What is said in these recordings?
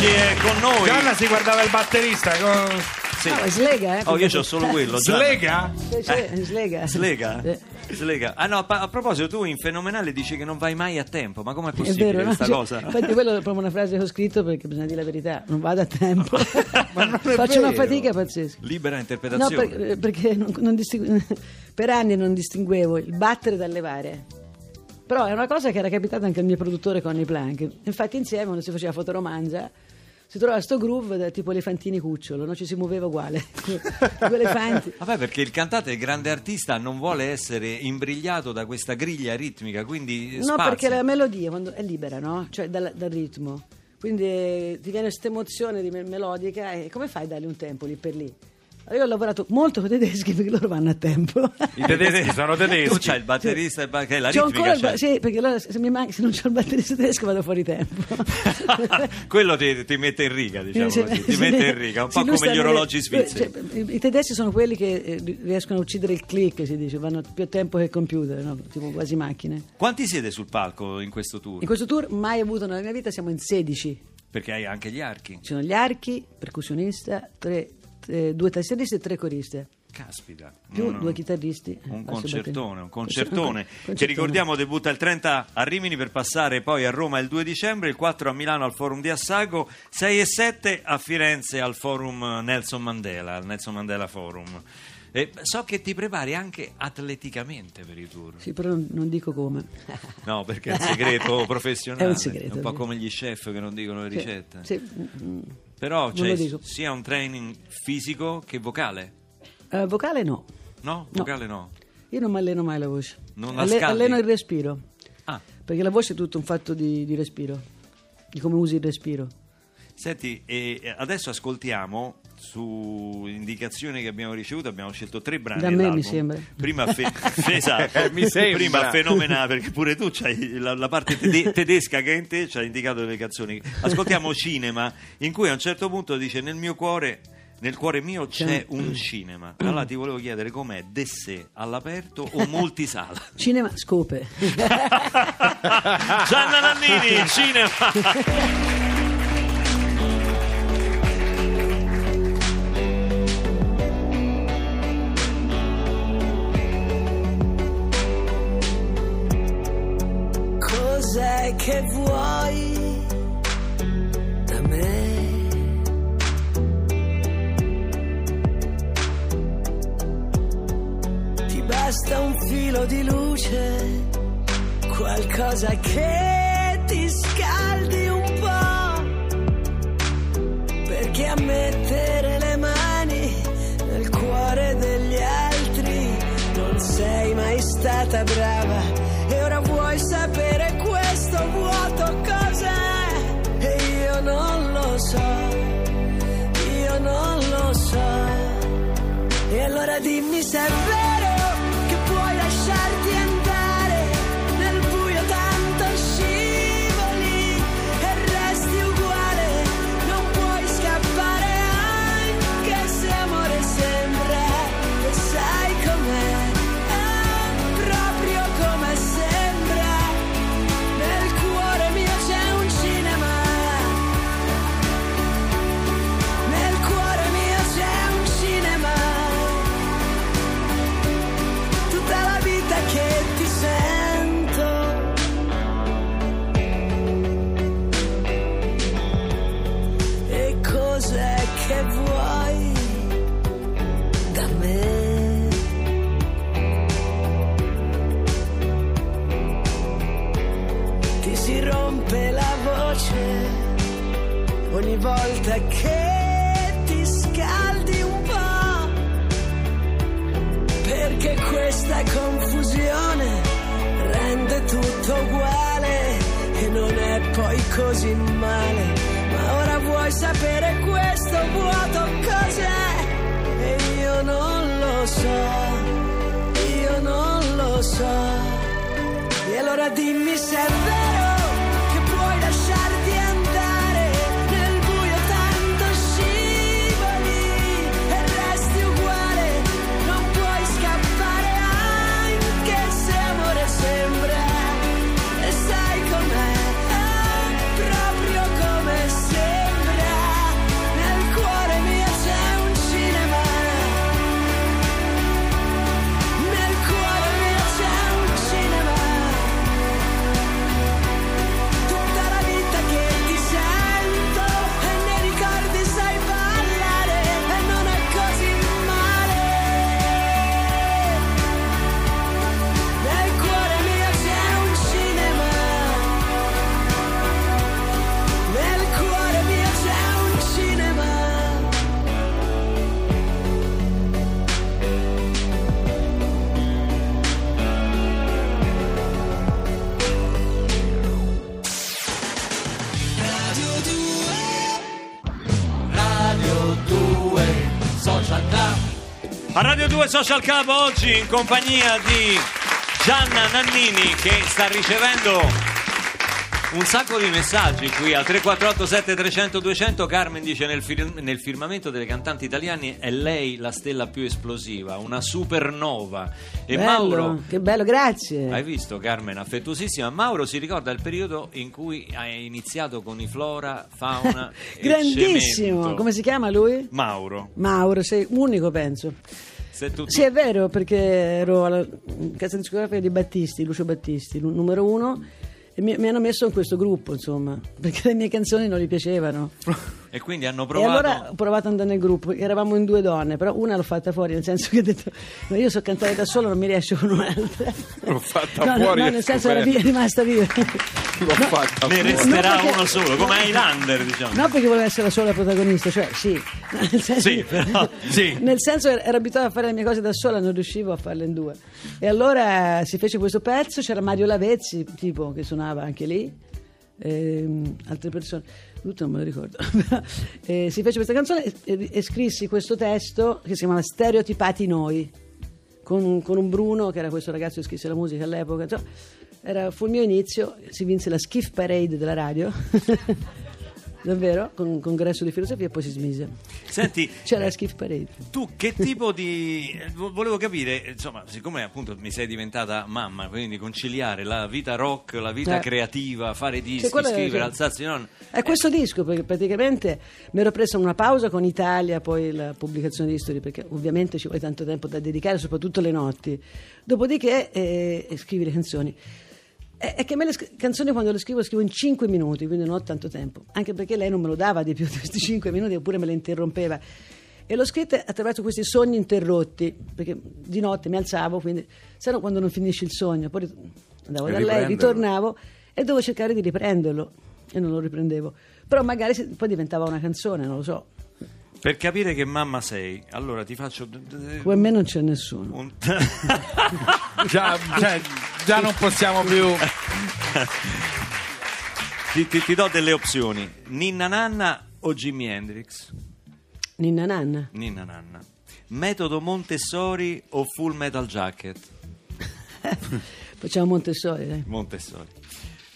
Oggi è con noi. Gianna si guardava il batterista con... Sì. No, slega, eh. Oh, io c'ho solo quello. Gianna. Slega? Slega. Slega? Eh. Slega. Ah no, a, a proposito, tu in Fenomenale dici che non vai mai a tempo, ma com'è È possibile vero, no? questa Cioè, cosa? Infatti, quello è proprio una frase che ho scritto perché bisogna dire la verità, non vado a tempo. Ma non è Faccio una fatica pazzesca. Libera No, interpretazione. per- perché non- non distingu- per anni non distinguevo il battere dal levare. Però è una cosa che era capitata anche al mio produttore Conny Plank. Infatti insieme, quando si faceva fotoromanza, si trovava sto groove da tipo elefantini cucciolo, no? ci si muoveva uguale. Due elefanti. Vabbè, perché il cantante, il grande artista, non vuole essere imbrigliato da questa griglia ritmica, quindi No, spazia. perché la melodia quando è libera, no? Cioè dal, dal ritmo. Quindi eh, ti viene questa emozione di me- melodica e come fai a dargli un tempo lì per lì? Io ho lavorato molto con i tedeschi perché loro vanno a tempo. I tedeschi sono Tu tedeschi. c'hai il batterista, il che è la C'ho ritmica. ba- c'hai. sì, perché allora se, mi manca- se non c'ho il batterista tedesco vado fuori tempo. Quello ti, ti mette in riga, diciamo Sì, così. sì, Ti mette in riga, un po' come gli orologi svizzeri. cioè, i, I tedeschi sono quelli che eh, riescono a uccidere il click, si dice, vanno più a tempo che il computer, no? tipo quasi macchine. Quanti siete sul palco in questo tour? In questo tour mai avuto nella mia vita siamo in 16. Perché hai anche gli archi. Ci sono gli archi, percussionista, tre, tre- due tastieristi e tre coriste. Caspita. Più No, no. due chitarristi. Un e concertone, un concertone, un che concertone. ricordiamo debutta il 30 a Rimini per passare poi a Roma il 2 dicembre, il 4 a Milano al Forum di Assago, 6 e 7 a Firenze al Forum Nelson Mandela, al Nelson Mandela Forum. E so che ti prepari anche atleticamente per i tour. Sì, però non, dico come. No, perché è un segreto professionale. È un segreto, un po' come gli chef che non dicono le Sì, ricette. Sì, mm, mm. Però c'è dico. sia un training fisico che vocale. Eh, vocale no. No? No. Vocale no. Io non mi alleno mai la voce. Non la Alle- alleno il respiro. Ah, Perché la voce è tutto un fatto di, di respiro. Di come usi il respiro. Senti, adesso ascoltiamo su indicazioni che abbiamo ricevuto, abbiamo scelto tre brani. Da me mi sembra. Prima, fe- esatto. Mi sembra. Prima fenomenale, perché pure tu c'hai la, la parte tede- tedesca che è in te ci ha indicato delle canzoni. Ascoltiamo Cinema, in cui a un certo punto dice nel mio cuore... Nel cuore mio c'è C'è- un cinema. Allora ti volevo chiedere com'è de sé all'aperto o multisala? Cinema scope. Gianna Nannini, cinema. Me? Ti basta un filo di luce, qualcosa che ti scaldi un po', perché a mettere le mani nel cuore degli altri non sei mai stata brava e ora vuoi sapere E allora dimmi volta che ti scaldi un po'. Perché questa confusione rende tutto uguale e non è poi così male. Ma ora vuoi sapere questo vuoto cos'è? E io non lo so, io non lo so. E allora dimmi se è 2 Social Club oggi in compagnia di Gianna Nannini che sta ricevendo un sacco di messaggi qui al 348 7300 200 Carmen dice nel, fir- nel firmamento delle cantanti italiane è lei la stella più esplosiva una supernova. E bello, Mauro che bello, grazie. hai visto Carmen? Affettuosissima. Mauro si ricorda il periodo in cui hai iniziato con i flora fauna Grandissimo, come si chiama lui? Mauro. Mauro, sei unico penso. Tu Sì, è vero, perché ero alla casa discografica di Battisti, Lucio Battisti, numero uno, e mi, mi hanno messo in questo gruppo, insomma, perché le mie canzoni non gli piacevano. e quindi hanno E provato allora ho provato ad andare nel gruppo, eravamo in due donne, però una l'ho fatta fuori, nel senso che ho detto, ma io so cantare da sola, non mi riesco con un'altra. L'ho fatta no, no, fuori No, e nel senso era scoperto. via- rimasta viva. L'ho fatta ne fuori. resterà No, perché- uno solo come Highlander diciamo No, perché voleva essere la sola protagonista, cioè sì, No, nel senso, Sì, però- Sì. nel senso ero ero abituata a fare le mie cose da sola, non riuscivo a farle in due. E allora si fece questo pezzo, c'era Mario Lavezzi, tipo che suonava anche lì, ehm, altre persone, tutto non me lo ricordo. Eh, si fece questa canzone e, e- scrissi questo testo che si chiamava Stereotipati noi, con, con un Bruno che era questo ragazzo che scrisse la musica all'epoca. insomma, era, fu il mio inizio, si vinse la Skiff Parade della radio. Davvero, con un congresso di filosofia e poi si smise. senti C'era la Skiff Parade. Tu che tipo di... eh, vo- volevo capire, insomma, siccome appunto mi sei diventata mamma, quindi conciliare la vita rock, la vita Eh. creativa, fare dischi, quello è- scrivere, cioè- alzarsi, non... È questo disco perché praticamente mi ero presa una pausa con Italia, poi la pubblicazione di History, perché ovviamente ci vuole tanto tempo da dedicare, soprattutto le notti. Dopodiché eh, eh, scrivi le canzoni. È, che me le canzoni quando le scrivo le scrivo in 5 minuti, quindi non ho tanto tempo, anche perché lei non me lo dava di più di questi 5 minuti, oppure me le interrompeva. E l'ho scritta attraverso questi sogni interrotti, perché di notte mi alzavo, quindi se no quando non finisce il sogno, poi andavo E da lei, ritornavo e dovevo cercare di riprenderlo e non lo riprendevo. Però magari poi diventava una canzone, non lo so. Per capire che mamma sei, allora ti faccio... Come me non c'è nessuno. un- Già, cioè, già non possiamo più. ti, ti- ti do delle opzioni, Ninna Nanna o Jimi Hendrix? Ninna Nanna. Ninna Nanna. Metodo Montessori o Full Metal Jacket? Facciamo Montessori, dai. Montessori.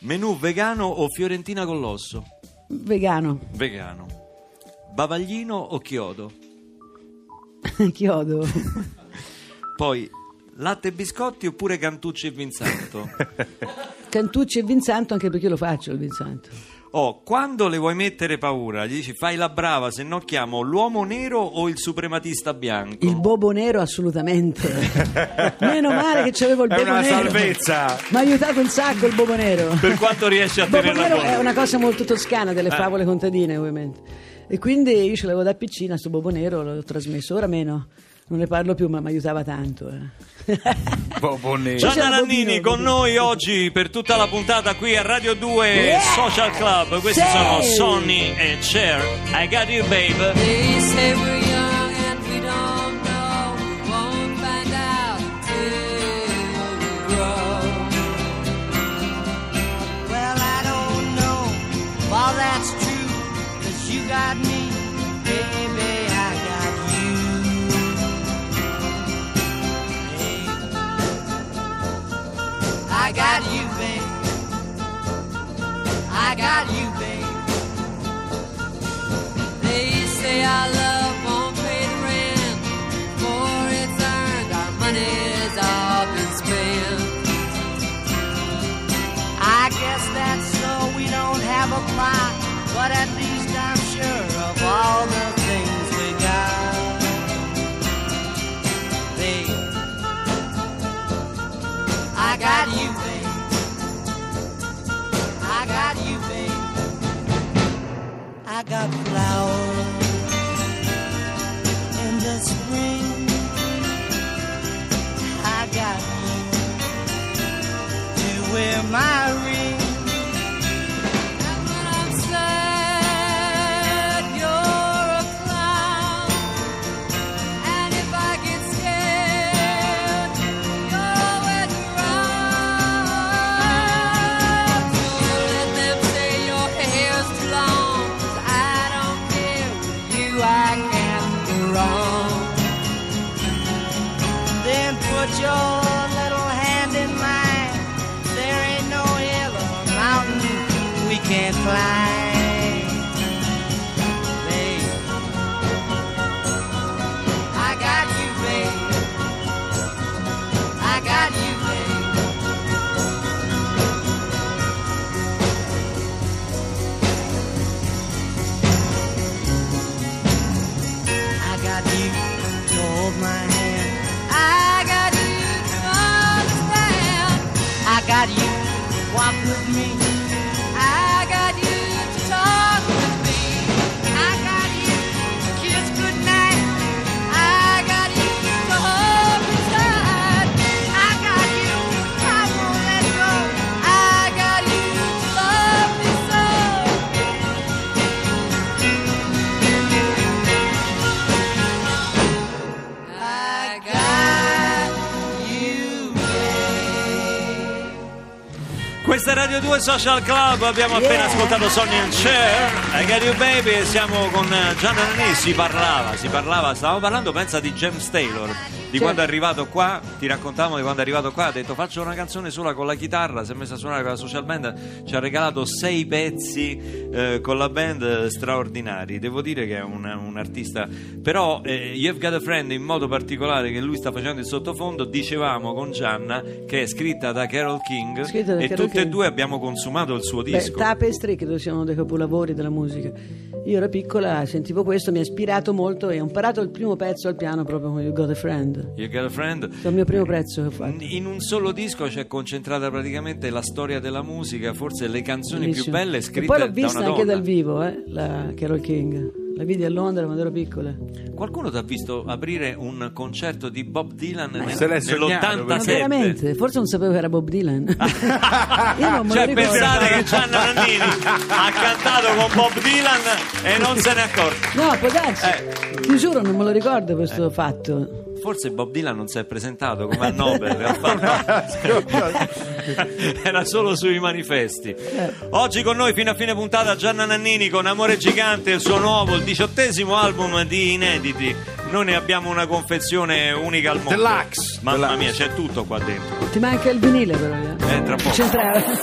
Menù vegano o fiorentina con l'osso? Vegano. Vegano. Bavaglino o chiodo? Chiodo. Poi latte e biscotti oppure Cantucci e Vinsanto? Cantucci e Vinsanto, anche perché io lo faccio il Vinsanto. Oh, quando le vuoi mettere paura, gli dici fai la brava, se no chiamo l'uomo nero o il suprematista bianco? Il bobo nero assolutamente. Meno male che c'avevo il È bobo una nero. salvezza. Mi ha aiutato un sacco il bobo nero. Per quanto riesci a Il bobo tenerla nero è una cosa molto toscana delle Eh. favole contadine, ovviamente. E quindi io ce l'avevo da piccina, sto bobo nero, l'ho trasmesso, ora meno. non ne parlo più, ma mi aiutava tanto. eh. Bobo Nero. Gianna Facciamo Nannini con noi oggi per tutta la puntata qui a Radio 2 Yeah! Social Club. Questi Sì! sono Sonny e Cher. I got you, babe. I got you. Hey. I got you, babe. I got you, in put your little hand in mine. There ain't no hill or mountain we can't climb. Radio 2 Social Club, abbiamo appena ascoltato Sonny and Cher, I Got You Baby e siamo con eh, Gianna Nannini, si parlava, si parlava, stavamo parlando pensa di James Taylor, di quando è arrivato qua, ti raccontavamo di quando è arrivato qua, ha detto faccio una canzone sola con la chitarra, si è messa a suonare con la social band, ci ha regalato sei pezzi eh, con la band straordinari, devo dire che è un, un artista, però eh, You've Got a Friend in modo particolare che lui sta facendo il sottofondo, dicevamo con Gianna che è scritta da Carol King Scritta da e Carole tutte e King. due abbiamo consumato il suo Beh, disco. Tapestry credo sia uno dei capolavori della musica. Io ero piccola, sentivo questo, mi ha ispirato molto e ho imparato il primo pezzo al piano proprio con You Got a Friend. You Got a Friend. È il mio primo prezzo che ho fatto. In un solo disco c'è concentrata praticamente la storia della musica, forse le canzoni più Bellissimo. belle E scritte poi l'ho vista anche dal vivo, eh, la Carol King. La vidi a Londra quando ero piccola. Qualcuno ti ha visto aprire un concerto di Bob Dylan nel- se l'è sognato, Ma nell'87? veramente? Forse non sapevo che era Bob Dylan. Io non me Cioè lo pensate che Gianna Nannini ha cantato con Bob Dylan e non se ne è accorto. No, può darsi. Eh. Ti giuro, non me lo ricordo questo fatto. Forse Bob Dylan non si è presentato come al Nobel, era solo sui manifesti. Oggi con noi fino a fine puntata Gianna Nannini con Amore Gigante, il suo nuovo, il diciottesimo album di inediti. Noi ne abbiamo una confezione unica al mondo. Deluxe. Mamma Deluxe. mia, c'è tutto qua dentro. Ti manca il vinile però. eh. Eh, tra poco. Centrale.